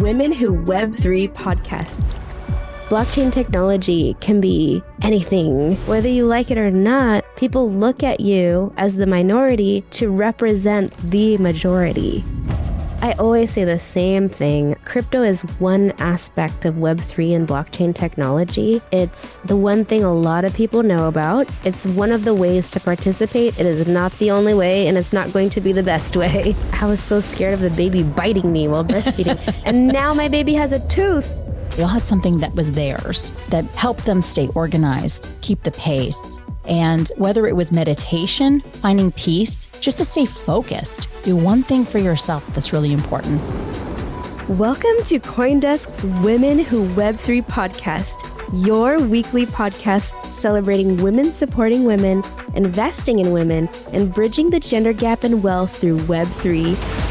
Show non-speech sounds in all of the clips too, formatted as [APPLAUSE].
Women Who Web3 podcast. Blockchain technology can be anything. Whether you like it or not, people look at you as the minority to represent the majority. I always say the same thing. Crypto is one aspect of Web3 and blockchain technology. It's the one thing a lot of people know about. It's one of the ways to participate. It is not the only way, and it's not going to be the best way. [LAUGHS] I was so scared of the baby biting me while breastfeeding, [LAUGHS] and now my baby has a tooth. They all had something that was theirs that helped them stay organized, keep the pace. And whether it was meditation, finding peace, just to stay focused, do one thing for yourself that's really important. Welcome to Coindesk's Women Who Web3 podcast, your weekly podcast celebrating women supporting women, investing in women, and bridging the gender gap in wealth through Web3.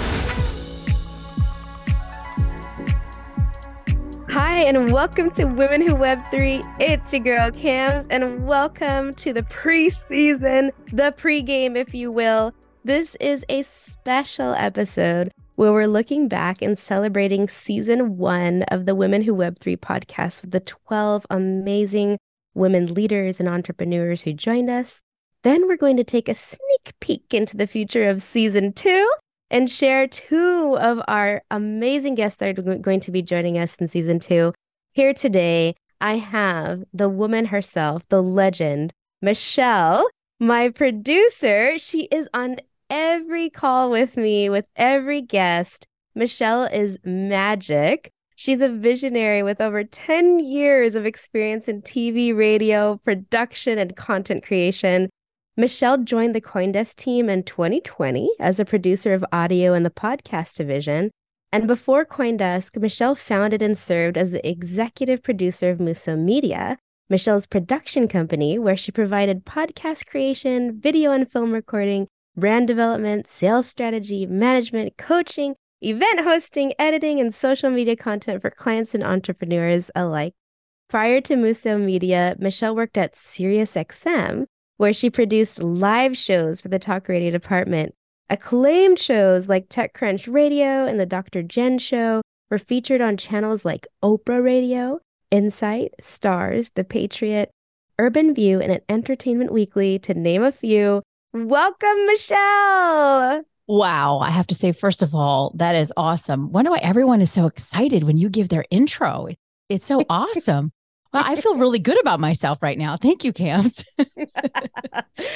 Hi, and welcome to Women Who Web3. It's your girl Kamz, and welcome to the preseason, the pregame, if you will. This is a special episode where we're looking back and celebrating season one of the Women Who Web3 podcast with the 12 amazing women leaders and entrepreneurs who joined us. Then we're going to take a sneak peek into the future of season two and share two of our amazing guests that are going to be joining us in season two. Here today, I have the woman herself, the legend, Michele, my producer. She is on every call with me, with every guest. Michele is magic. She's a visionary with over 10 years of experience in TV, radio, production, and content creation. Michele joined the Coindesk team in 2020 as a producer of audio in the podcast division. And before Coindesk, Michele founded and served as the executive producer of Musso Media, Michele's production company, where she provided podcast creation, video and film recording, brand development, sales strategy, management, coaching, event hosting, editing, and social media content for clients and entrepreneurs alike. Prior to Musso Media, Michele worked at SiriusXM, where she produced live shows for the talk radio department. Acclaimed shows like TechCrunch Radio and The Dr. Jen Show were featured on channels like Oprah Radio, Insight, Stars, The Patriot, Urban View, and Entertainment Weekly, to name a few. Welcome, Michele. Wow. I have to say, first of all, that is awesome. Wonder why everyone is so excited when you give their intro. It's so [LAUGHS] awesome. Well, I feel really good about myself right now. Thank you, Kamz. [LAUGHS]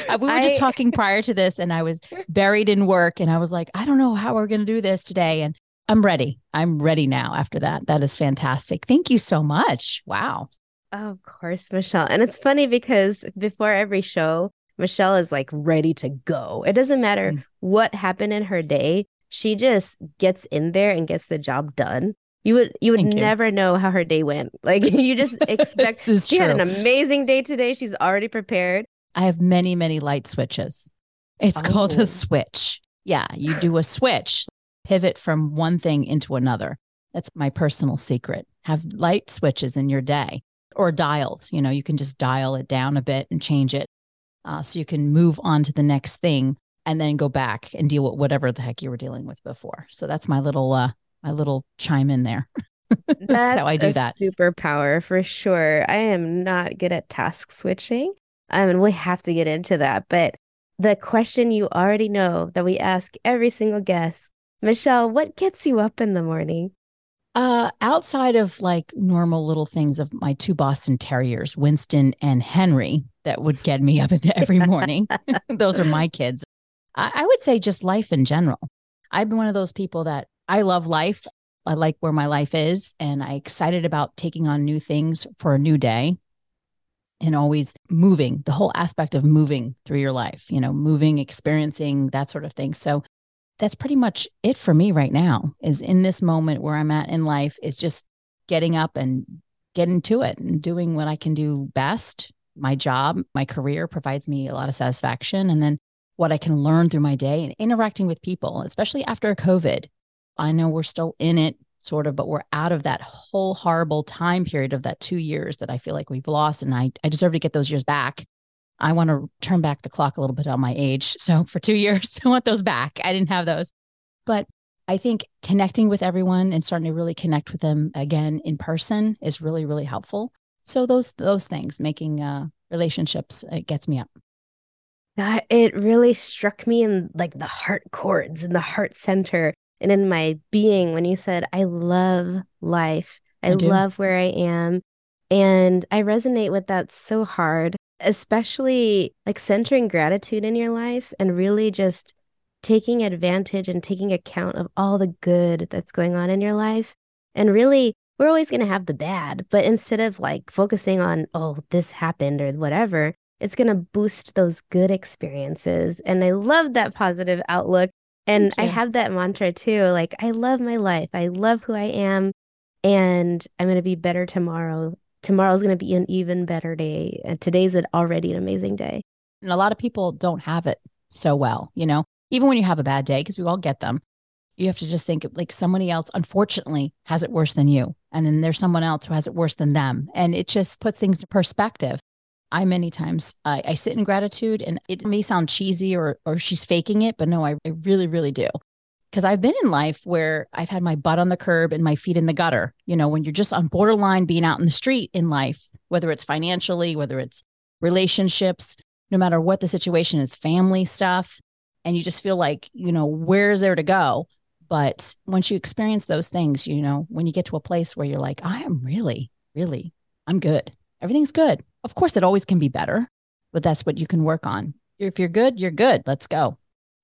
Uh, we were just talking prior to this, and I was buried in work, and I was like, I don't know how we're going to do this today. And I'm ready. I'm ready now after that. That is fantastic. Thank you so much. Wow. of course, Michele. And it's funny because before every show, Michele is like ready to go. It doesn't matter mm. what happened in her day. She just gets in there and gets the job done. You would you would Thank never you. know how her day went. [LAUGHS] Like you just [LAUGHS] expect she true. had an amazing day today. She's already prepared. I have many, many light switches. It's oh. called a switch. Yeah, you do a [SIGHS] switch, pivot from one thing into another. That's my personal secret. Have light switches in your day or dials. You know, you can just dial it down a bit and change it uh, so you can move on to the next thing and then go back and deal with whatever the heck you were dealing with before. So that's my little uh, my little chime in there. That's, [LAUGHS] That's how I do that. Superpower for sure. I am not good at task switching. I mean, we have to get into that. But the question you already know that we ask every single guest, Michele, what gets you up in the morning? Uh, outside of like normal little things of my two Boston Terriers, Winston and Henry, that would get me up every morning. [LAUGHS] Those are my kids. I, I would say just life in general. I've been one of those people that I love life. I like where my life is, and I excited about taking on new things for a new day and always moving the whole aspect of moving through your life, you know, moving, experiencing that sort of thing. So that's pretty much it for me right now is in this moment where I'm at in life is just getting up and getting to it and doing what I can do best. My job, my career provides me a lot of satisfaction. And then what I can learn through my day and interacting with people, especially after COVID. I know we're still in it, sort of, but we're out of that whole horrible time period of that two years that I feel like we've lost. And I, I deserve to get those years back. I want to turn back the clock a little bit on my age. [LAUGHS] So for two years, [LAUGHS] I want those back. I didn't have those. But I think connecting with everyone and starting to really connect with them again in person is really, really helpful. So those those things, making uh, relationships, it gets me up. That it really struck me in like the heart chords in the heart center and in my being when you said, I love life. I, I love where I am. And I resonate with that so hard, especially like centering gratitude in your life and really just taking advantage and taking account of all the good that's going on in your life. And really, we're always going to have the bad, but instead of like focusing on, oh, this happened or whatever, it's going to boost those good experiences. And I love that positive outlook. And I have that mantra too like, I love my life. I love who I am. And I'm going to be better tomorrow. Tomorrow's going to be an even better day. And today's an already an amazing day. And a lot of people don't have it so well, you know, even when you have a bad day, because we all get them, you have to just think like somebody else, unfortunately, has it worse than you. And then there's someone else who has it worse than them. And it just puts things in perspective. I many times I, I sit in gratitude and it may sound cheesy or or she's faking it, but no, I, I really, really do. Because I've been in life where I've had my butt on the curb and my feet in the gutter. You know, when you're just on borderline being out in the street in life, whether it's financially, whether it's relationships, no matter what the situation is, family stuff, and you just feel like, you know, where's there to go? But once you experience those things, you know, when you get to a place where you're like, I am really, really, I'm good. Everything's good. Of course, it always can be better, but that's what you can work on. If you're good, you're good. Let's go.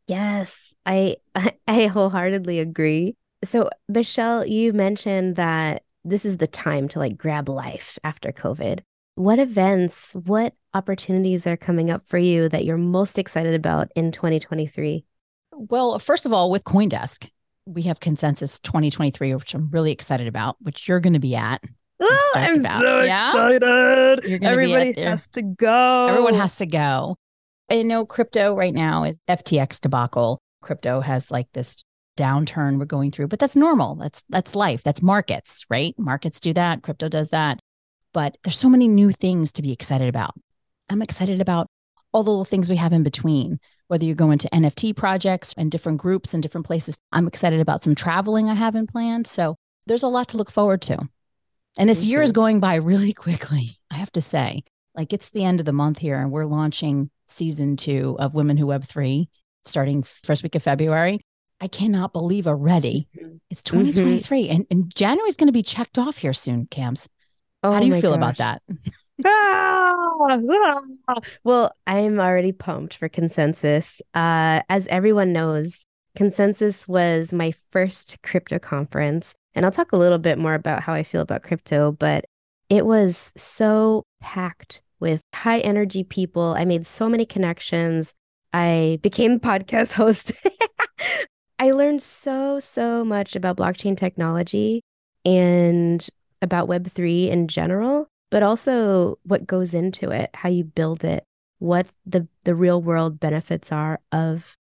Yes, I [LAUGHS] I wholeheartedly agree. So, Michele, you mentioned that this is the time to like grab life after COVID. What events, what opportunities are coming up for you that you're most excited about in 2023? Well, first of all, with Coindesk, we have Consensus 2023, which I'm really excited about, which you're going to be at. Oh, I'm, about. so yeah? excited. Everybody has to go. Everyone has to go. I know crypto right now is FTX debacle. Crypto has like this downturn we're going through, but that's normal. That's that's life. That's markets, right? Markets do that. Crypto does that. But there's so many new things to be excited about. I'm excited about all the little things we have in between, whether you're going to NFT projects and different groups and different places. I'm excited about some traveling I haven't planned. So there's a lot to look forward to. And this year is going by really [LAUGHS] quickly, I have to say. Like it's the end of the month here, and we're launching season two of Women Who Web 3 starting first week of February. I cannot believe already it's 2023 mm-hmm. and, and January is going to be checked off here soon, Kamz. Oh How do you feel gosh. about that? [LAUGHS] ah, ah. Well, I'm already pumped for consensus. Uh, as everyone knows, consensus was my first crypto conference. And I'll talk a little bit more about how I feel about crypto, but it was so packed with high energy people. I made so many connections. I became podcast [LAUGHS] host. I learned so, so much about blockchain technology and about Web3 in general, but also what goes into it, how you build it, what the, the real world benefits are of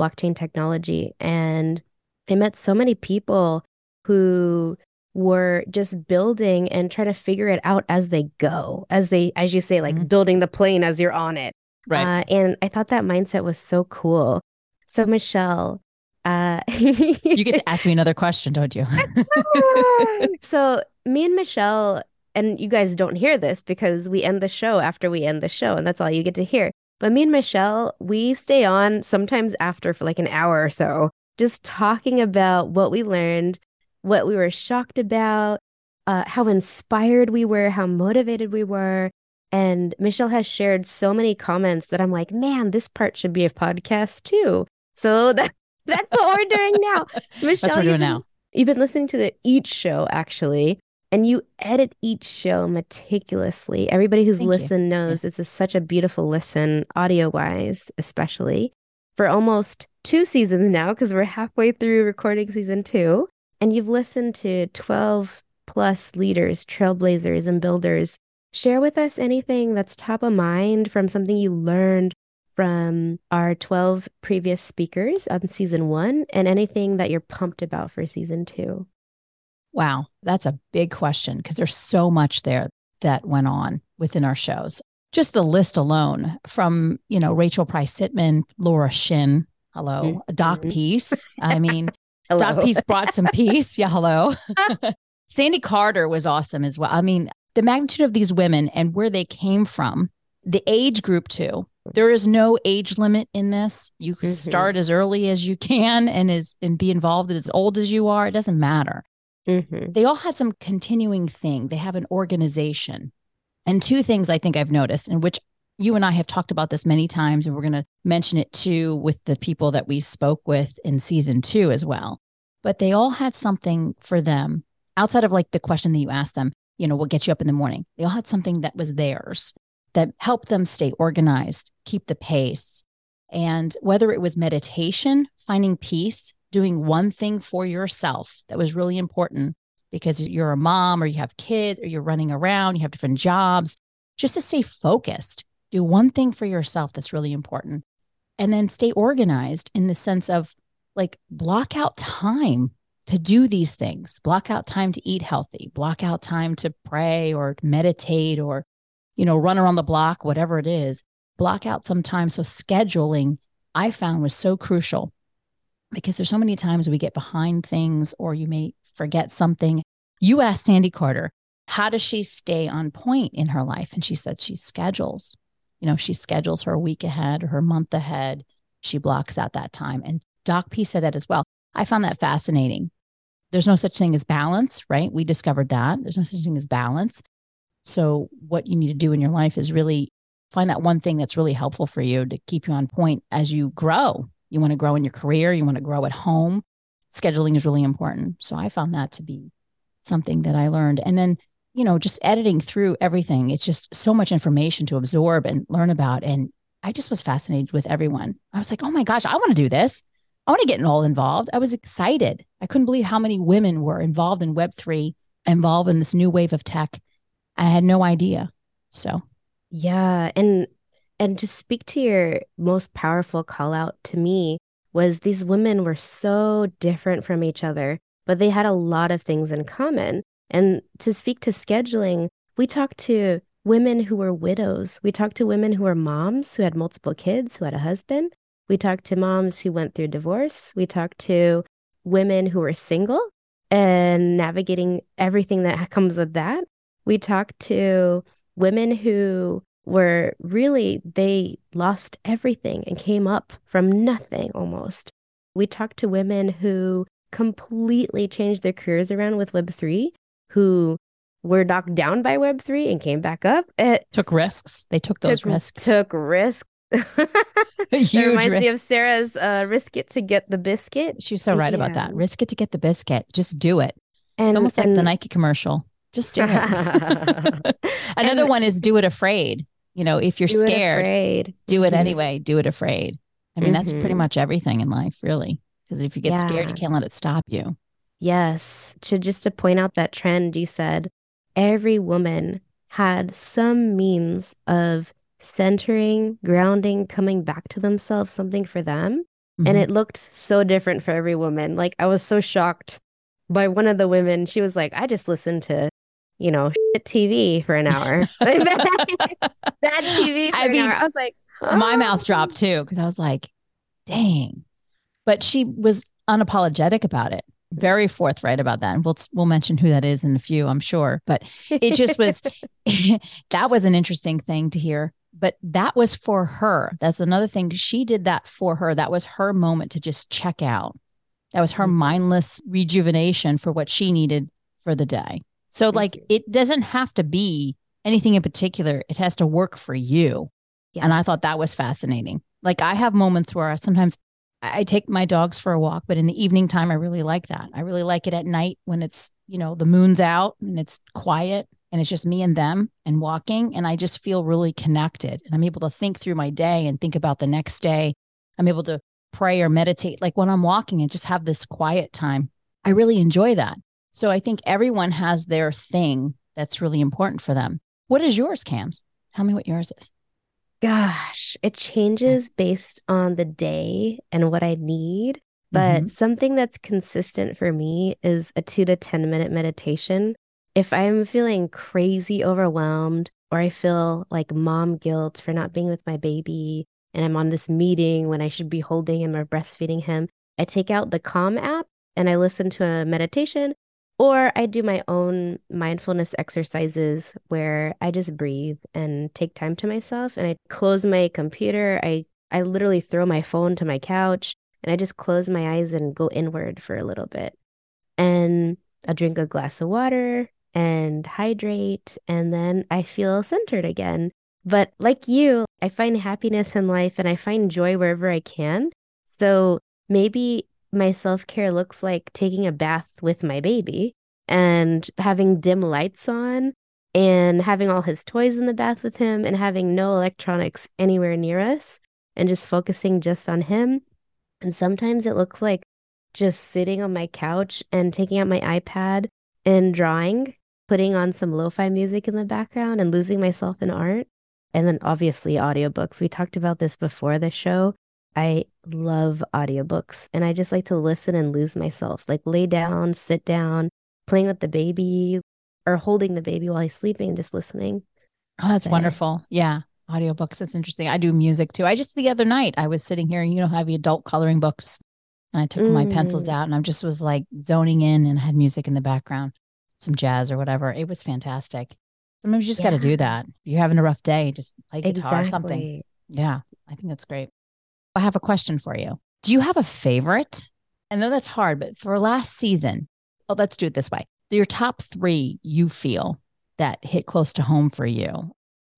blockchain technology. And I met so many people who were just building and trying to figure it out as they go, as they, as you say, like mm-hmm. building the plane as you're on it. Right. Uh, and I thought that mindset was so cool. So, Michele, uh, you get to [LAUGHS] ask me another question, don't you? [LAUGHS] so, me and Michele, and you guys don't hear this because we end the show after we end the show, and that's all you get to hear. But me and Michele, we stay on sometimes after for like an hour or so, just talking about what we learned, what we were shocked about, uh, how inspired we were, how motivated we were. And Michele has shared so many comments that I'm like, man, this part should be a podcast too. So [LAUGHS] that, that's what we're doing now. Michele, [LAUGHS] that's what we're doing now. You've been listening to the, each show actually, and you edit each show meticulously. Everybody who's Thank listened you. knows yeah. it's a, such a beautiful listen, audio wise, especially for almost two seasons now, because we're halfway through recording season two and you've listened to 12 plus leaders, trailblazers, and builders, share with us anything that's top of mind from something you learned from our 12 previous speakers on season one and anything that you're pumped about for season two. Wow, that's a big question because there's so much there that went on within our shows. Just the list alone from, you know, Rachel Price Sitman, Laura Shin, hello, mm-hmm. Doc Peace. I mean, Hello. Doc Peace brought some [LAUGHS] peace. Yeah, hello. [LAUGHS] Sandy Carter was awesome as well. I mean, the magnitude of these women and where they came from, the age group too. There is no age limit in this. You Mhm. start as early as you can and is and be involved as old as you are. It doesn't matter. Mhm. They all had some continuing thing. They have an organization. And two things I think I've noticed, and which you and I have talked about this many times, and we're going to mention it too with the people that we spoke with in season two as well. But they all had something for them outside of like the question that you asked them, you know, what gets you up in the morning. They all had something that was theirs that helped them stay organized, keep the pace. And whether it was meditation, finding peace, doing one thing for yourself that was really important because you're a mom or you have kids or you're running around, you have different jobs, just to stay focused. Do one thing for yourself that's really important. And then stay organized in the sense of like block out time to do these things, block out time to eat healthy, block out time to pray or meditate or, you know, run around the block, whatever it is, block out some time. So scheduling I found was so crucial because there's so many times we get behind things or you may forget something. You asked Sandy Carter, how does she stay on point in her life? And she said she schedules. You know, she schedules her week ahead or her month ahead. She blocks out that time. And Doc P said that as well. I found that fascinating. There's no such thing as balance, right? We discovered that. There's no such thing as balance. So, what you need to do in your life is really find that one thing that's really helpful for you to keep you on point as you grow. You want to grow in your career, you want to grow at home. Scheduling is really important. So, I found that to be something that I learned. And then, you know, just editing through everything, it's just so much information to absorb and learn about. And I just was fascinated with everyone. I was like, oh my gosh, I want to do this. I want to get all involved. I was excited. I couldn't believe how many women were involved in Web3, involved in this new wave of tech. I had no idea. So, Yeah, and and to speak to your most powerful call out to me was these women were so different from each other, but they had a lot of things in common. And to speak to scheduling, we talked to women who were widows. We talked to women who were moms who had multiple kids, who had a husband. We talked to moms who went through divorce. We talked to women who were single and navigating everything that [LAUGHS] comes with that. We talked to women who were really, they lost everything and came up from nothing almost. We talked to women who completely changed their careers around with Web3, who were knocked down by Web3 and came back up. It took risks. They took those took, risks. Took risks. It [LAUGHS] reminds risk. me of Sarah's uh, risk it to get the biscuit. She was so right about that. Risk it to get the biscuit. Just do it. And, It's almost like the Nike commercial. Just do it. [LAUGHS] Another And- one is do it afraid. You know, if you're Do it scared, afraid. do it Mhm. anyway. Do it afraid. I mean, that's pretty Mhm. much everything in life, really. Because if you get scared, you can't let it stop you. Yes. To just to point out that trend, you said every woman had some means of centering, grounding, coming back to themselves, something for them. And Mhm. it looked so different for every woman. Like I was so shocked by one of the women. She was like, I just listened to, you know, shit TV for an hour. [LAUGHS] [LAUGHS] That TV for I an mean, hour. I was like, my "Oh." mouth dropped too because I was like, dang. But she was unapologetic about it, very forthright about that. And we'll we'll mention who that is in a few, I'm sure. But it just was [LAUGHS] that was an interesting thing to hear. But that was for her. That's another thing. She did that for her. That was her moment to just check out. That was her Mhm. mindless rejuvenation for what she needed for the day. So, like, it doesn't have to be anything in particular, it has to work for you. And I thought that was fascinating. Like I have moments where I sometimes I take my dogs for a walk, but in the evening time, I really like that. I really like it at night when it's, you know, the moon's out and it's quiet and it's just me and them and walking. And I just feel really connected and I'm able to think through my day and think about the next day. I'm able to pray or meditate like when I'm walking and just have this quiet time. I really enjoy that. So I think everyone has their thing that's really important for them. What is yours, Kamz? Tell me what yours is. Gosh, it changes based on the day and what I need. But Mhm. something that's consistent for me is a two to 10 minute meditation. If I'm feeling crazy overwhelmed or I feel like mom guilt for not being with my baby and I'm on this meeting when I should be holding him or breastfeeding him, I take out the Calm app and I listen to a meditation or I do my own mindfulness exercises where I just breathe and take time to myself and I close my computer. I I literally throw my phone to my couch and I just close my eyes and go inward for a little bit. And I drink a glass of water and hydrate and then I feel centered again. But like you, I find happiness in life and I find joy wherever I can. So maybe my self care looks like taking a bath with my baby and having dim lights on and having all his toys in the bath with him and having no electronics anywhere near us and just focusing just on him. And sometimes it looks like just sitting on my couch and taking out my iPad and drawing, putting on some lo fi music in the background and losing myself in art. And then obviously audiobooks. We talked about this before the show. I love audiobooks and I just like to listen and lose myself, like lay down, sit down, playing with the baby or holding the baby while he's sleeping, and just listening. Oh, that's wonderful. Yeah. Audiobooks. That's interesting. I do music too. I just the other night I was sitting here, you know, have the adult coloring books. And I took mm. my pencils mm. out and I just was like zoning in and had music in the background, some jazz or whatever. It was fantastic. Sometimes you just yeah. got to do that. If you're having a rough day, just play guitar exactly. or something. Yeah, I think that's great. I have a question for you. Do you have a favorite? I know that's hard, but for last season, oh, let's do it this way. Your top three you feel that hit close to home for you.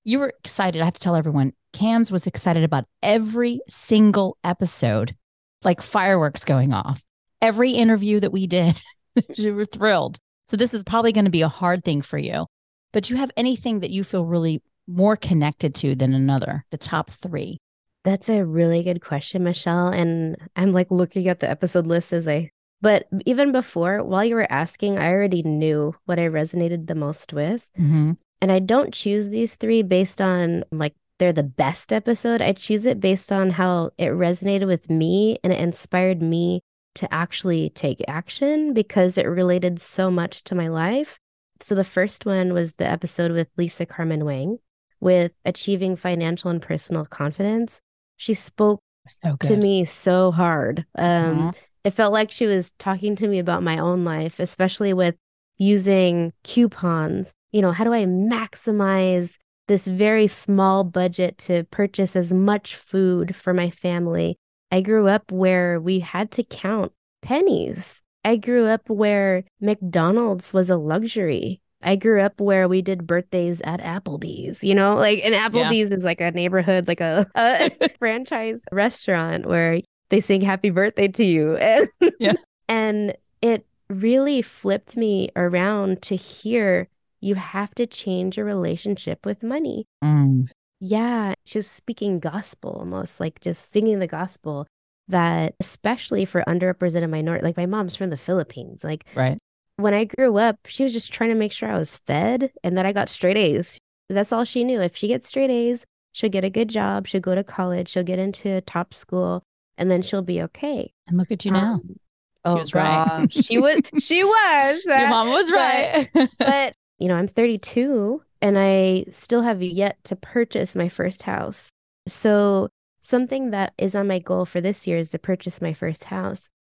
You were excited. I have to tell everyone, Kamz was excited about every single episode, like fireworks going off. Every interview that we did, [LAUGHS] you were thrilled. So this is probably going to be a hard thing for you. But do you have anything that you feel really more connected to than another? The top three. That's a really good question, Michele. And I'm like looking at the episode list as I, but even before, while you were asking, I already knew what I resonated the most with. Mm-hmm. And I don't choose these three based on like they're the best episode. I choose it based on how it resonated with me and it inspired me to actually take action because it related so much to my life. So the first one was the episode with Lisa Carmen Wang with achieving financial and personal confidence she spoke so to me so hard. Um, mm-hmm. It felt like she was talking to me about my own life, especially with using coupons. You know, how do I maximize this very small budget to purchase as much food for my family? I grew up where we had to count pennies. I grew up where McDonald's was a luxury. I grew up where we did birthdays at Applebee's, you know, like and Applebee's yeah. is like a neighborhood, like a, [LAUGHS] a [LAUGHS] franchise restaurant where they sing happy birthday to you. [LAUGHS] And, yeah. and it really flipped me around to hear you have to change your relationship with money. Mm. Yeah, just speaking gospel almost like just singing the gospel that especially for underrepresented minority like my mom's from the Philippines like right when I grew up, she was just trying to make sure I was fed and that I got straight A's. That's all she knew. If she gets straight A's, she'll get a good job, she'll go to college, she'll get into a top school, and then she'll be okay. And look at you now. Um, oh, she was right. she was. [LAUGHS] She was. Your mom was right. but, [LAUGHS] but you know, I'm 32 and I still have yet to purchase my first house. So something that is on my goal for this year is to purchase my first house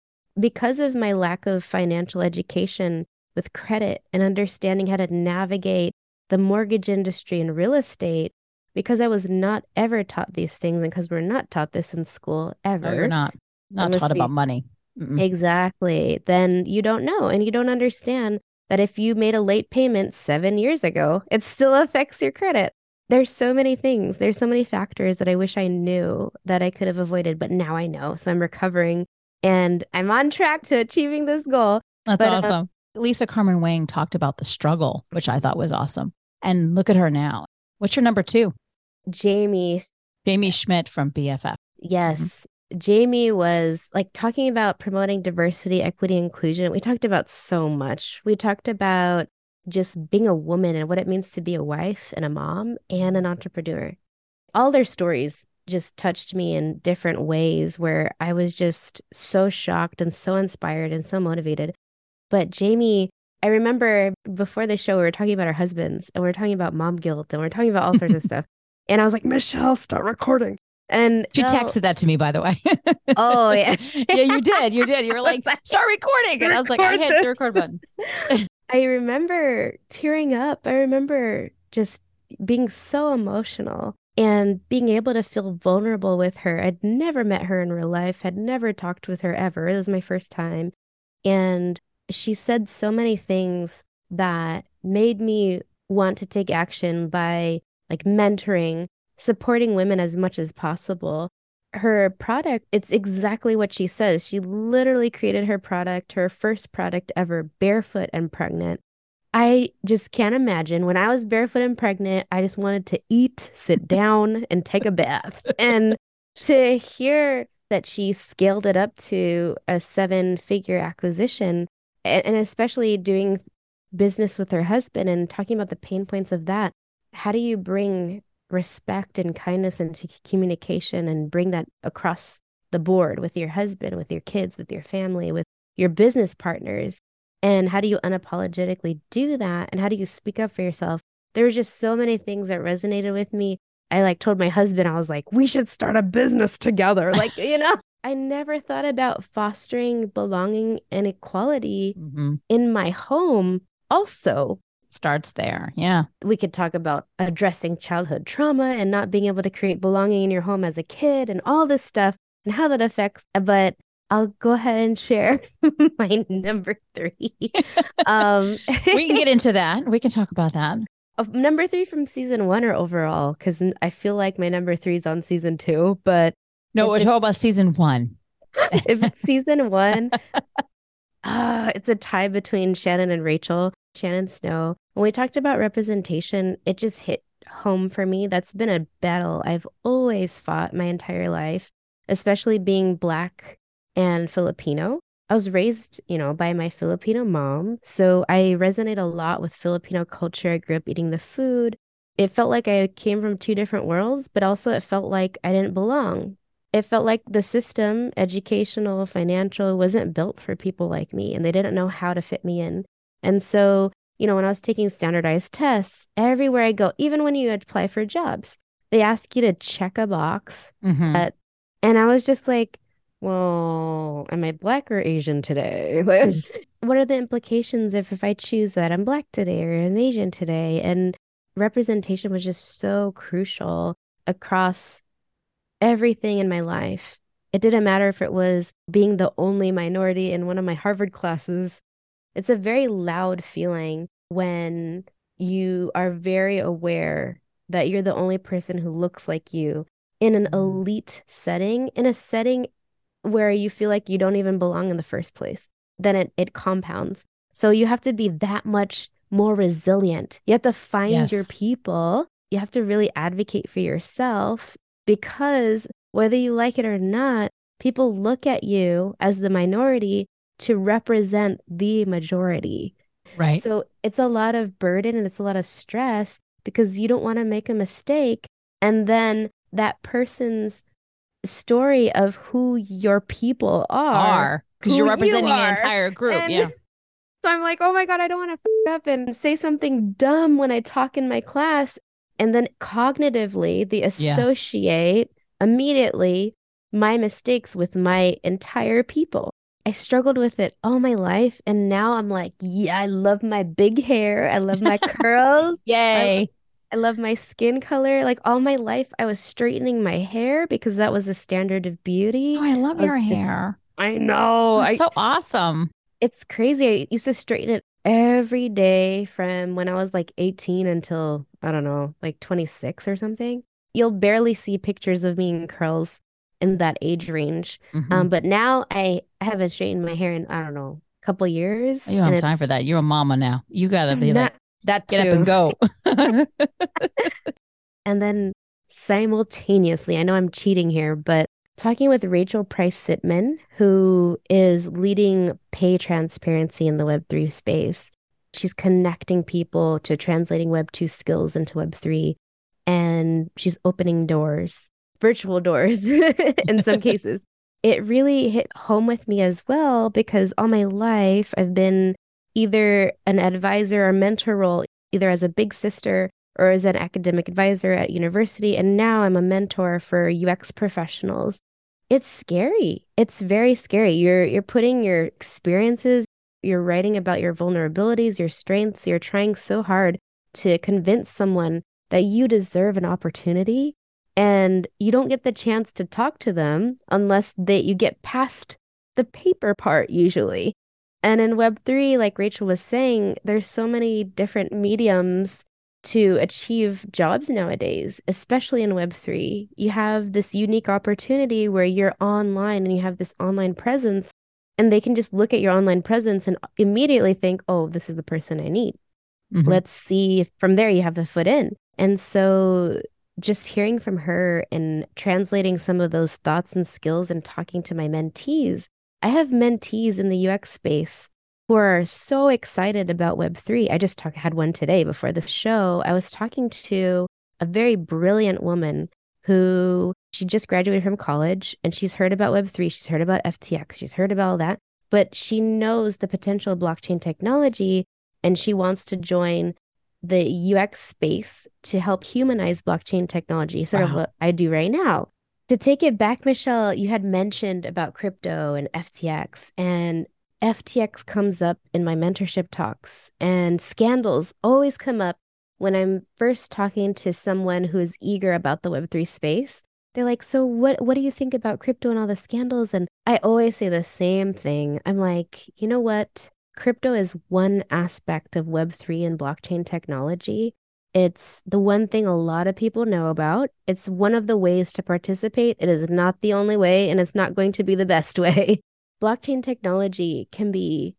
because of my lack of financial education with credit and understanding how to navigate the mortgage industry and real estate, because I was not ever taught these things and because we're not taught this in school ever. No, you're not. Not taught about money. Mm-mm. Exactly. Then you don't know and you don't understand that if you made a late payment seven years ago, it still affects your credit. There's so many things. There's so many factors that I wish I knew that I could have avoided, but now I know. So I'm recovering and I'm on track to achieving this goal. That's but, uh, awesome. Lisa Carmen Wang talked about the struggle, which I thought was awesome. And look at her now. What's your number two? Jaime. Jaime Schmidt from BFF. Yes. Jaime was like talking about promoting diversity, equity, inclusion. We talked about so much. We talked about just being a woman and what it means to be a wife and a mom and an entrepreneur. All their stories just touched me in different ways where I was just so shocked and so inspired and so motivated. But Jaime, I remember before the show, we were talking about our husbands and we are talking about mom guilt and we are talking about all sorts of [LAUGHS] stuff. And I was like, Michele, stop recording. And She texted that to me, by the way. [LAUGHS] Oh yeah. [LAUGHS] yeah, you did. You did. You were [LAUGHS] like, start recording. And I was like, I hit the record button. I remember tearing up. I remember just being so emotional and being able to feel vulnerable with her. I'd never met her in real life, had never talked with her ever. It was my first time. And she said so many things that made me want to take action by like mentoring, supporting women as much as possible. Her product, it's exactly what she says. She literally created her product, her first product ever, barefoot and pregnant. I just can't imagine when I was barefoot and pregnant, I just wanted to eat, sit [LAUGHS] down, and take a bath. And to hear that she scaled it up to a seven figure acquisition, and, especially doing business with her husband and talking about the pain points of that, how do you bring respect and kindness into communication and bring that across the board with your husband, with your kids, with your family, with your business partners? And how do you unapologetically do that? And how do you speak up for yourself? There was just so many things that resonated with me. I like told my husband, I was like, we should start a business together. [LAUGHS] Like, you know, I never thought about fostering belonging and equality Mhm. in my home. Also, Starts there. Yeah. we could talk about addressing childhood trauma and not being able to create belonging in your home as a kid and all this stuff and how that affects. But I'll go ahead and share [LAUGHS] my number three. [LAUGHS] um, We can get into that. We can talk about that. number three from season one or overall, because I feel like my number three is on season two. But No, we're talking about season one. [LAUGHS] if it's season one, uh, it's a tie between Shannon and Rachel, Shannon Snow. When we talked about representation, it just hit home for me. That's been a battle I've always fought my entire life, especially being Black and Filipino. I was raised, you know, by my Filipino mom. So I resonate a lot with Filipino culture. I grew up eating the food. It felt like I came from two different worlds, but also it felt like I didn't belong it felt like the system, educational, financial, wasn't built for people like me, and they didn't know how to fit me in. And so, you know, when I was taking standardized tests, everywhere I go, even when you apply for jobs, they ask you to check a box. Mhm. Uh, And I was just like, well, am I black or Asian today? [LAUGHS] What are the implications if, if I choose that I'm black today or I'm Asian today? And representation was just so crucial across everything in my life. It didn't matter if it was being the only minority in one of my Harvard classes. It's a very loud feeling when you are very aware that you're the only person who looks like you in an Mm. elite setting, in a setting where you feel like you don't even belong in the first place. Then it, it compounds. So you have to be that much more resilient. You have to find your people. You have to really advocate for yourself because whether you like it or not, people look at you as the minority to represent the majority. Right. So it's a lot of burden and it's a lot of stress because you don't want to make a mistake. And then that person's story of who your people are. because you're who you representing an entire group. And yeah. [LAUGHS] So I'm like, oh my God, I don't want to f- up and say something dumb when I talk in my class. And then cognitively, they associate immediately my mistakes with my entire people. I struggled with it all my life. And now I'm like, yeah, I love my big hair. I love my [LAUGHS] curls. Yay. I love my skin color. Like all my life, I was straightening my hair because that was the standard of beauty. oh, I love I your just- hair. I know. That's I, so awesome. it's crazy. I used to straighten it every day from when I was like 18 until, I don't know, like 26 or something. You'll barely see pictures of me in curls in that age range. Mhm. Um, but now I haven't straightened my hair in, I don't know, a couple years. you don't have time for that. You're a mama now. You gotta be not like, that get up and go. [LAUGHS] [LAUGHS] And then simultaneously, I know I'm cheating here, but talking with Rachel Price Sitman, who is leading pay transparency in the Web3 space. She's connecting people to translating Web2 skills into Web3, and she's opening doors, virtual doors [LAUGHS] in some [LAUGHS] cases. It really hit home with me as well because all my life I've been either an advisor or mentor role, either as a big sister or as an academic advisor at university. And now I'm a mentor for UX professionals. It's scary. It's very scary. You're you're putting your experiences, you're writing about your vulnerabilities, your strengths. You're trying so hard to convince someone that you deserve an opportunity and you don't get the chance to talk to them unless that you get past the paper part usually. And in Web3, like Rachel was saying, there's so many different mediums to achieve jobs nowadays, especially in Web3. You have this unique opportunity where you're online and you have this online presence, and they can just look at your online presence and immediately think, oh, this is the person I need. Mm-hmm. Let's see. From there, you have the foot in. And so just hearing from her and translating some of those thoughts and skills and talking to my mentees. I have mentees in the UX space who are so excited about Web3. I just talk, had one today before the show. I was talking to a very brilliant woman who she just graduated from college and she's heard about Web3. She's heard about FTX. She's heard about all that, but she knows the potential of blockchain technology and she wants to join the UX space to help humanize blockchain technology, sort wow. of uh-huh. what I do right now. To take it back, Michele, you had mentioned about crypto and FTX, and FTX comes up in my mentorship talks, and scandals always come up when I'm first talking to someone who is eager about the Web3 space. They're like, "So what what do you think about crypto and all the scandals?" And I always say the same thing. I'm like, "You know what? Crypto is one aspect of Web3 and blockchain technology. It's the one thing a lot of people know about. It's one of the ways to participate. It is not the only way, and it's not going to be the best [LAUGHS] way. blockchain technology can be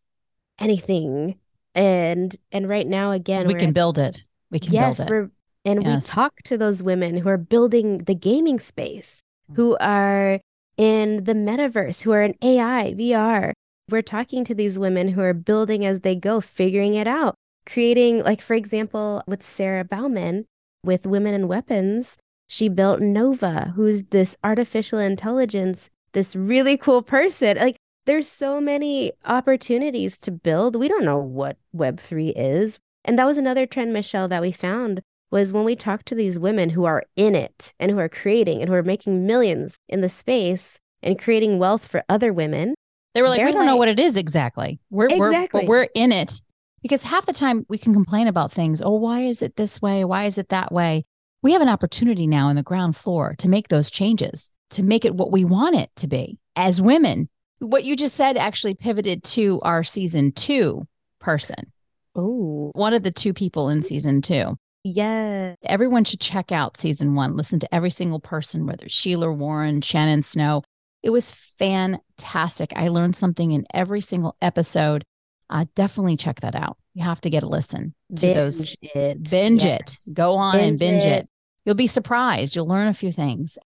anything. And and right now, again, we can build it. We can yes, build it. We're, and yes. we talk to those women who are building the gaming space, mm. who are in the metaverse, who are in AI, VR, we're talking to these women who are building as they go, figuring it out, creating, like, for example, with Sarah Baumann with Women and Weapons, she built Nova, who's this artificial intelligence, this really cool person. Like, there's so many opportunities to build. We don't know what Web3 is. And that was another trend, Michele, that we found was when we talked to these women who are in it and who are creating and who are making millions in the space and creating wealth for other women, they were like, They're we don't like, know what it is exactly. We're exactly. we're we're in it because half the time we can complain about things. Oh, why is it this way? Why is it that way? We have an opportunity now in the ground floor to make those changes, to make it what we want it to be as women. What you just said actually pivoted to our season two person. Oh, one of the two people in season two. Yeah. Everyone should check out season one. Listen to every single person, whether it's Sheila Warren, Shannon Snow. It was fantastic. I learned something in every single episode. Uh, definitely check that out. You have to get a listen to binge those. It. Binge yes. it. Go on binge and binge it. it. You'll be surprised. You'll learn a few things.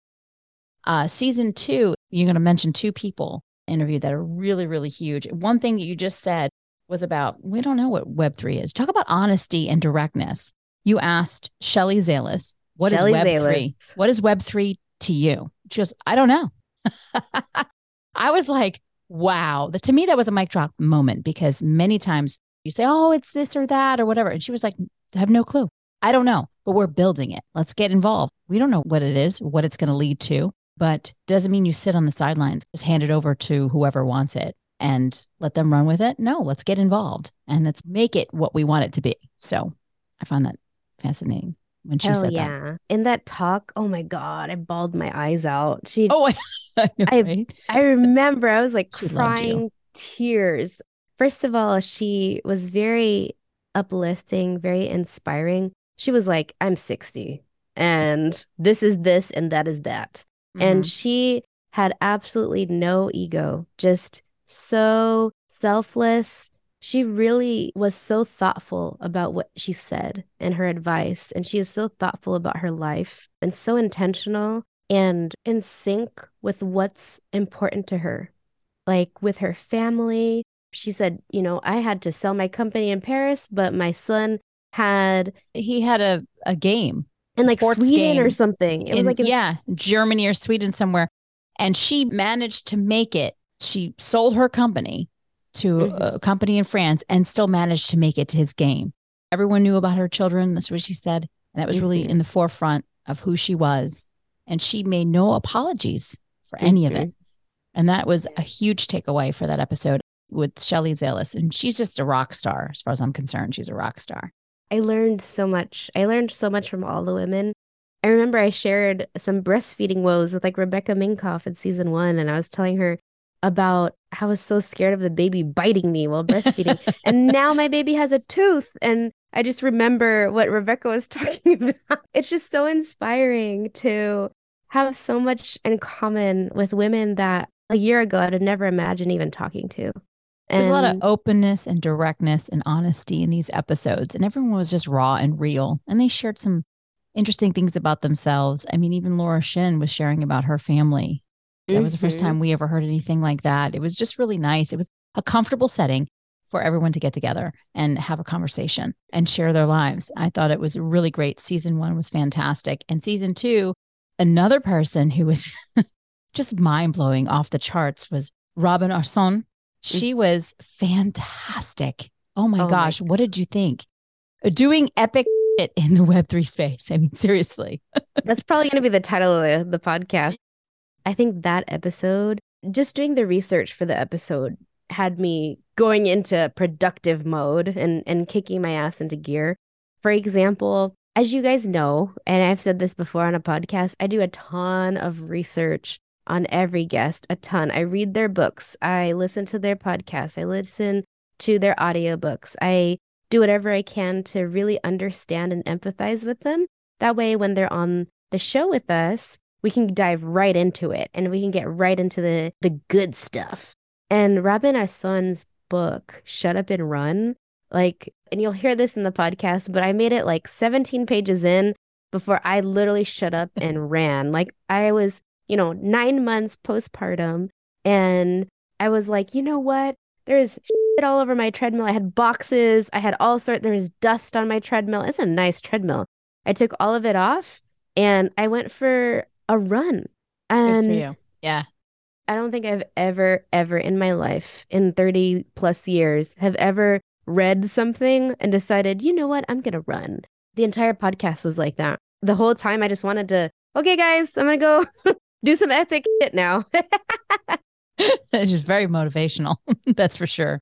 Uh, season two, you're going to mention two people interviewed that are really, really huge. One thing that you just said was about we don't know what Web3 is. Talk about honesty and directness. You asked Shelley Zalis, "What Shelley is Web3? What is Web3 to you? Just, I don't know. [LAUGHS] I was like, wow. The, to me, that was a mic drop moment because many times you say, oh, it's this or that or whatever. And she was like, I have no clue. I don't know, but we're building it. Let's get involved. We don't know what it is, what it's going to lead to, but doesn't mean you sit on the sidelines, just hand it over to whoever wants it and let them run with it. No, let's get involved and let's make it what we want it to be. So I find that fascinating when she Hell said yeah. that. In that talk, oh my god, I bawled my eyes out. She Oh [LAUGHS] I know, I, right? I remember I was like she crying tears. First of all, she was very uplifting, very inspiring. She was like, I'm 60 and this is this and that is that. Mm-hmm. And she had absolutely no ego, just so selfless, she really was so thoughtful about what she said and her advice. And she is so thoughtful about her life and so intentional and in sync with what's important to her. Like with her family, she said, you know, I had to sell my company in Paris, but my son had he had a, a game in like Sweden game. or something. It in, was like in, yeah, Germany or Sweden somewhere. And she managed to make it. She sold her company to mm-hmm. a company in France and still managed to make it to his game. Everyone knew about her children. That's what she said. And that was really Mhm. in the forefront of who she was. And she made no apologies for any of it. And that was a huge takeaway for that episode with Shelley Zalis. And she's just a rock star, as far as I'm concerned. She's a rock star. I learned so much. I learned so much from all the women. I remember I shared some breastfeeding woes with like Rebecca Minkoff in season one, and I was telling her about I was so scared of the baby biting me while breastfeeding. and now my baby has a tooth. And I just remember what Rebecca was [LAUGHS] talking about. It's just so inspiring to have so much in common with women that a year ago I'd have never imagined even talking to. There's a lot of openness and directness and honesty in these episodes, and everyone was just raw and real. And they shared some interesting things about themselves. I mean, even Laura Shin was sharing about her family. That was the first time mm-hmm. we ever heard anything like that. It was just really nice. It was a comfortable setting for everyone to get together and have a conversation and share their lives. I thought it was really great. Season one was fantastic. And season two, another person who was [LAUGHS] just mind blowing off the charts was Robin Arzón. Mm. She was fantastic. Oh my Oh my gosh. What did you think? Doing epic [LAUGHS] shit in the Web3 space. I mean, seriously. [LAUGHS] That's probably going to be the title of the, the podcast. I think that episode, just doing the research for the episode, had me going into productive mode and, and kicking my ass into gear. For example, as you guys know, and I've said this before on a podcast, I do a ton of research on every guest, a ton. I read their books, I listen to their podcasts, I listen to their audiobooks. I do whatever I can to really understand and empathize with them. That way, when they're on the show with us, we can dive right into it and we can get right into the, the good stuff. And Robin Arzón's book, Shut Up and Run, like, and you'll hear this in the podcast, but I made it like 17 pages in before I literally shut up and [LAUGHS] ran. Like, I was, you know, nine months postpartum, and I was like, you know what? There's shit all over my treadmill. I had boxes, I had all sorts, there was dust on my treadmill. It's a nice treadmill. I took all of it off and I went for a run. Good And for you. Yeah. I don't think I've ever, ever in my life, in 30 plus years, have ever read something and decided, you know what, I'm going to run. The entire podcast was like that. The whole time I just wanted to, okay, guys, I'm going to go [LAUGHS] do some epic shit now. [LAUGHS] it's just very motivational. [LAUGHS] That's for sure.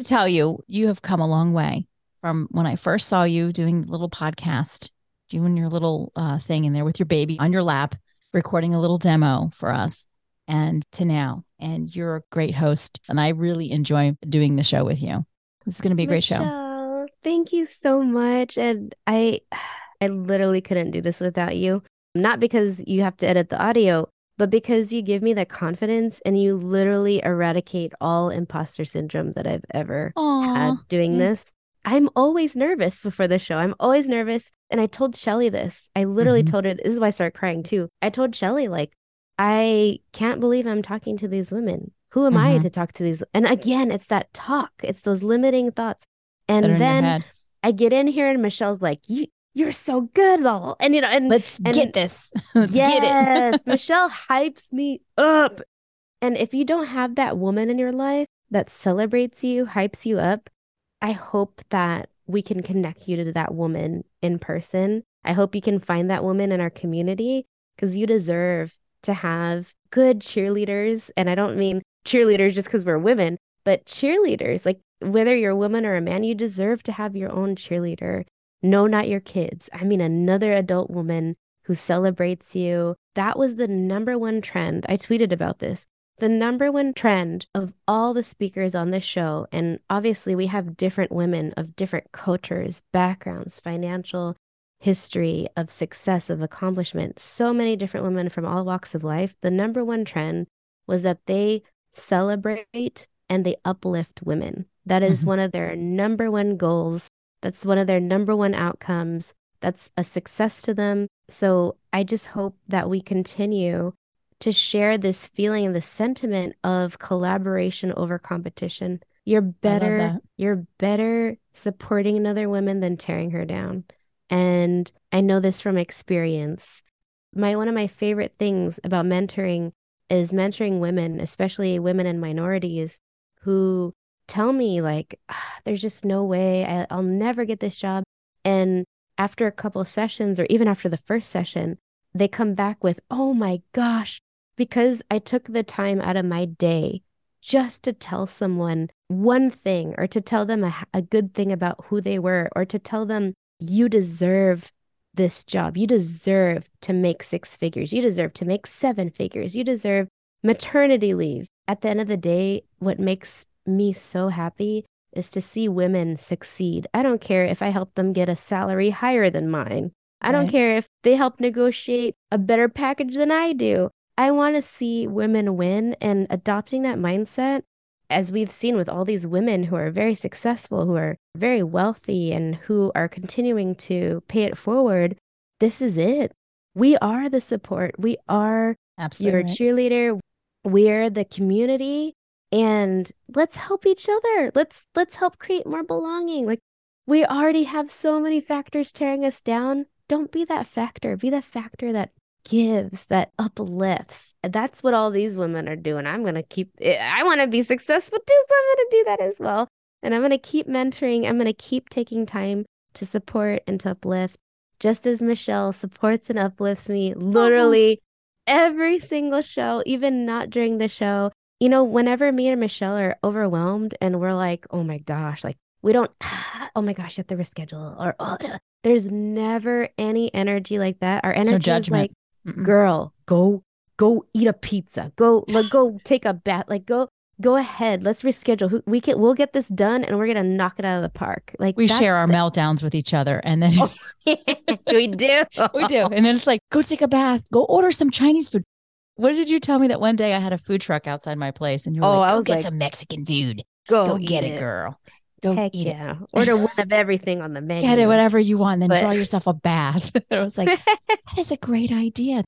To tell you, you have come a long way from when I first saw you doing the little podcast, doing your little uh, thing in there with your baby on your lap, recording a little demo for us, and to now. And you're a great host, and I really enjoy doing the show with you. This is going to be a great show. Thank you so much. And I I literally couldn't do this without you. Not because you have to edit the audio, but because you give me the confidence and you literally eradicate all imposter syndrome that I've ever had doing this. I'm always nervous before the show. I'm always nervous. And I told Shelley this. I literally Mhm. told her this is why I started crying too. I told Shelley, like, I can't believe I'm talking to these women. Who am I Mhm. to talk to these? And again, it's that talk. It's those limiting thoughts. And that are in your then. I get in here and Michele's like, You you're so good, lol. And you know, and Let's and- get this. [LAUGHS] Let's get yes, it. [LAUGHS] Michele hypes me up. And if you don't have that woman in your life that celebrates you, hypes you up, I hope that we can connect you to that woman in person. I hope you can find that woman in our community because you deserve to have good cheerleaders. And I don't mean cheerleaders just because we're women, but cheerleaders. Like whether you're a woman or a man, you deserve to have your own cheerleader. No, not your kids. I mean, another adult woman who celebrates you. That was the number one trend. I tweeted about this. The number one trend of all the speakers on this show, and obviously we have different women of different cultures, backgrounds, financial history of success, of accomplishment, so many different women from all walks of life. The number one trend was that they celebrate and they uplift women. That is Mhm. one of their number one goals. That's one of their number one outcomes. That's a success to them. So I just hope that we continue to share this feeling and the sentiment of collaboration over competition. You're better, you're better supporting another woman than tearing her down. And I know this from experience. My one of my favorite things about mentoring is mentoring women, especially women and minorities who tell me like "Ah, there's just no way I, I'll never get this job. And after a couple sessions or even after the first session, they come back with, oh my gosh, because I took the time out of my day just to tell someone one thing or to tell them a, a good thing about who they were or to tell them you deserve this job. You deserve to make six figures. You deserve to make seven figures. You deserve maternity leave. At the end of the day, what makes me so happy is to see women succeed. I don't care if I help them get a salary higher than mine. I don't care if they help negotiate a better package than I do. I want to see women win and adopting that mindset, as we've seen with all these women who are very successful, who are very wealthy, and who are continuing to pay it forward. This is it. We are the support. We are Absolutely your cheerleader. We're the community and let's help each other. Let's let's help create more belonging. Like we already have so many factors tearing us down. Don't be that factor. Be the factor that gives, that uplifts. That's what all these women are doing. I'm going to keep, eh, I want to be successful too. So I'm going to do that as well. And I'm going to keep mentoring. I'm going to keep taking time to support and to uplift, just as Michele supports and uplifts me literally every single show, even not during the show. You know, whenever me and Michele are overwhelmed and we're like, oh my gosh, like we don't, [SIGHS] oh my gosh, you have to reschedule or, oh, there's never any energy like that. Our energy so is like, Mm-mm. girl, go go eat a pizza. Go let go [LAUGHS] take a bath. Like go go ahead. Let's reschedule. We can we'll get this done and we're gonna knock it out of the park. Like we share our the... meltdowns with each other and then oh, [LAUGHS] [LAUGHS] we do. we do. And then it's like, go take a bath, go order some Chinese food. What did you tell me that one day I had a food truck outside my place and you were oh, like, I was get like, some Mexican food. Go, go get it, girl. Go Heck eat yeah. it. Order one of everything on the menu. Get it, whatever you want, then but... draw yourself a bath. [LAUGHS] I was like, [LAUGHS] that is a great idea.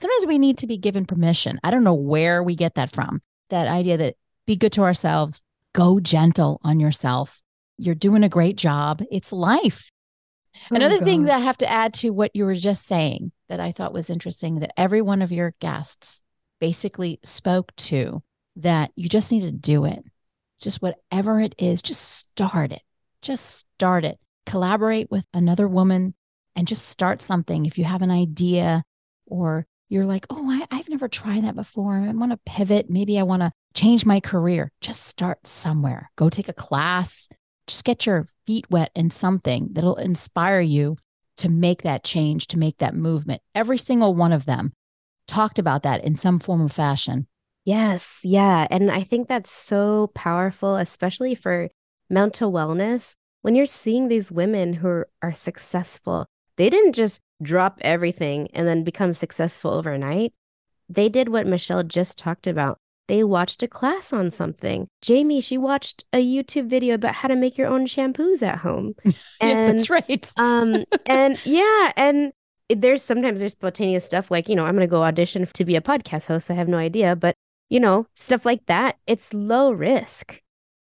Sometimes we need to be given permission. I don't know where we get that from. That idea that be good to ourselves, go gentle on yourself. You're doing a great job. It's life. Oh Another gosh. thing that I have to add to what you were just saying that I thought was interesting that every one of your guests basically spoke to that you just need to do it just whatever it is, just start it. Just start it. Collaborate with another woman and just start something. If you have an idea or you're like, oh, I, have never tried that before. I want to pivot. Maybe I want to change my career. Just start somewhere. Go take a class. Just get your feet wet in something that'll inspire you to make that change, to make that movement. Every single one of them talked about that in some form or fashion. Yes, yeah. And I think that's so powerful, especially for mental wellness. When you're seeing these women who are successful, they didn't just drop everything and then become successful overnight. They did what Michele just talked about. They watched a class on something. Jaime, she watched a YouTube video about how to make your own shampoos at home. [LAUGHS] And, yeah, that's right. um, [LAUGHS] and yeah, and there's sometimes there's spontaneous stuff like, you know, I'm going to go audition to be a podcast host. I have no idea, but you know, stuff like that, it's low risk.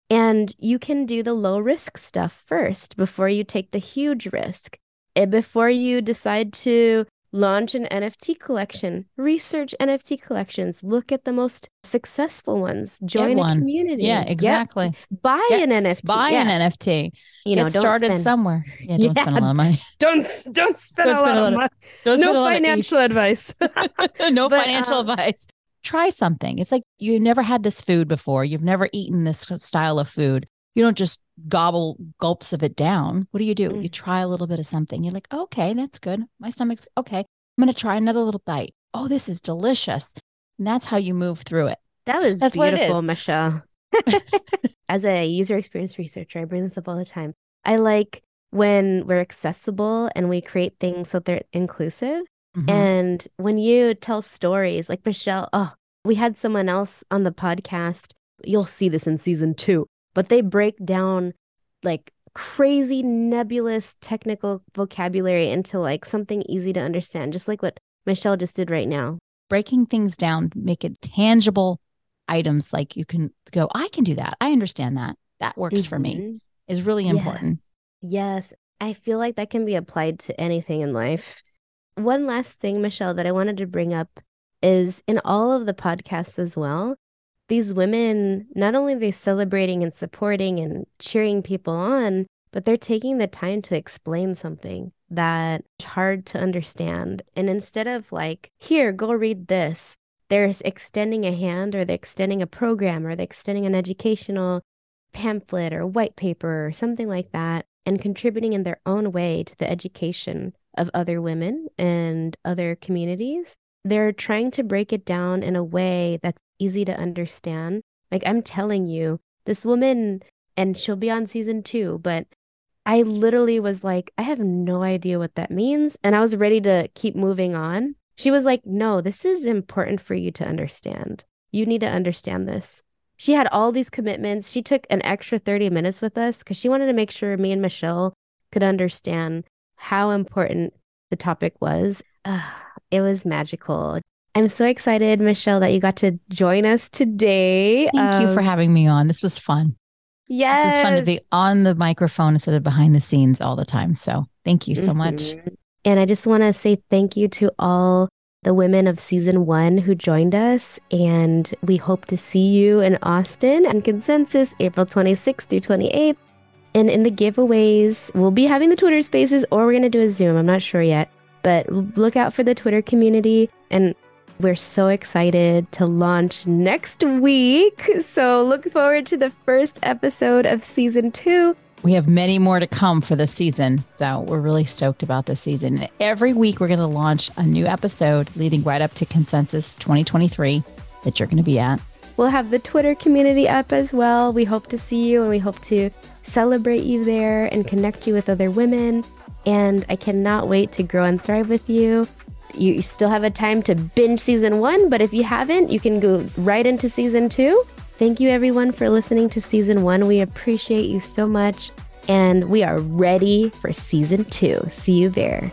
And you can do the low risk stuff first before you take the huge risk. And before you decide to launch an NFT collection, research NFT collections, look at the most successful ones, join a community. Yeah, exactly. Yep. Buy Get, an NFT. Buy yeah. an NFT. You Get know, started spend... somewhere. Yeah, don't yeah. spend a lot of [LAUGHS] money. [LAUGHS] Don't don't spend, don't a, spend lot a lot of money. Don't no financial advice. [LAUGHS] no but, financial um, advice try something. It's like you never had this food before. You've never eaten this style of food. You don't just gobble gulps of it down. What do you do? Mm. You try a little bit of something. You're like, okay, that's good. My stomach's okay. I'm going to try another little bite. Oh, this is delicious. And that's how you move through it. That was that's beautiful, Michele. [LAUGHS] As a user experience researcher, I bring this up all the time. I like when we're accessible and we create things so they're inclusive. Mm-hmm. And when you tell stories like Michele, oh, we had someone else on the podcast. You'll see this in season two, but they break down like crazy nebulous technical vocabulary into like something easy to understand, just like what Michele just did right now. Breaking things down, make it tangible items like you can go, I can do that. I understand that. That works mm-hmm. for me mm-hmm. is really important. Yes. yes. I feel like that can be applied to anything in life one last thing, Michele, that I wanted to bring up is in all of the podcasts as well, these women, not only they celebrating and supporting and cheering people on, but they're taking the time to explain something that is hard to understand. And instead of like, here, go read this, they're extending a hand or they're extending a program or they're extending an educational pamphlet or white paper or something like that and contributing in their own way to the education of other women and other communities. They're trying to break it down in a way that's easy to understand. Like I'm telling you, this woman, and she'll be on season two, but I literally was like, I have no idea what that means. And I was ready to keep moving on. She was like, No, this is important for you to understand. You need to understand this. She had all these commitments. She took an extra 30 minutes with us because she wanted to make sure me and Michele could understand how important the topic was. Uh, it was magical. I'm so excited, Michele, that you got to join us today. Thank um, you for um, having me on. This was fun. Yes. It's fun to be on the microphone instead of behind the scenes all the time. So thank you so mm-hmm. much. And I just want to say thank you to all the women of season one who joined us. And we hope to see you in Austin and Consensus April 26th through 28th. And in the giveaways, we'll be having the Twitter spaces or we're going to do a Zoom. I'm not sure yet. But look out for the Twitter community. And we're so excited to launch next week. So look forward to the first episode of season two. We have many more to come for this season. So we're really stoked about this season. Every week, we're going to launch a new episode leading right up to Consensus 2023 that you're going to be at. We'll have the Twitter community up as well. We hope to see you and we hope to celebrate you there and connect you with other women. And I cannot wait to grow and thrive with you you still have a time to binge season one, but if you haven't, you can go right into season two. Thank you, everyone, for listening to season one. We appreciate you so much, and we are ready for season two. See you there.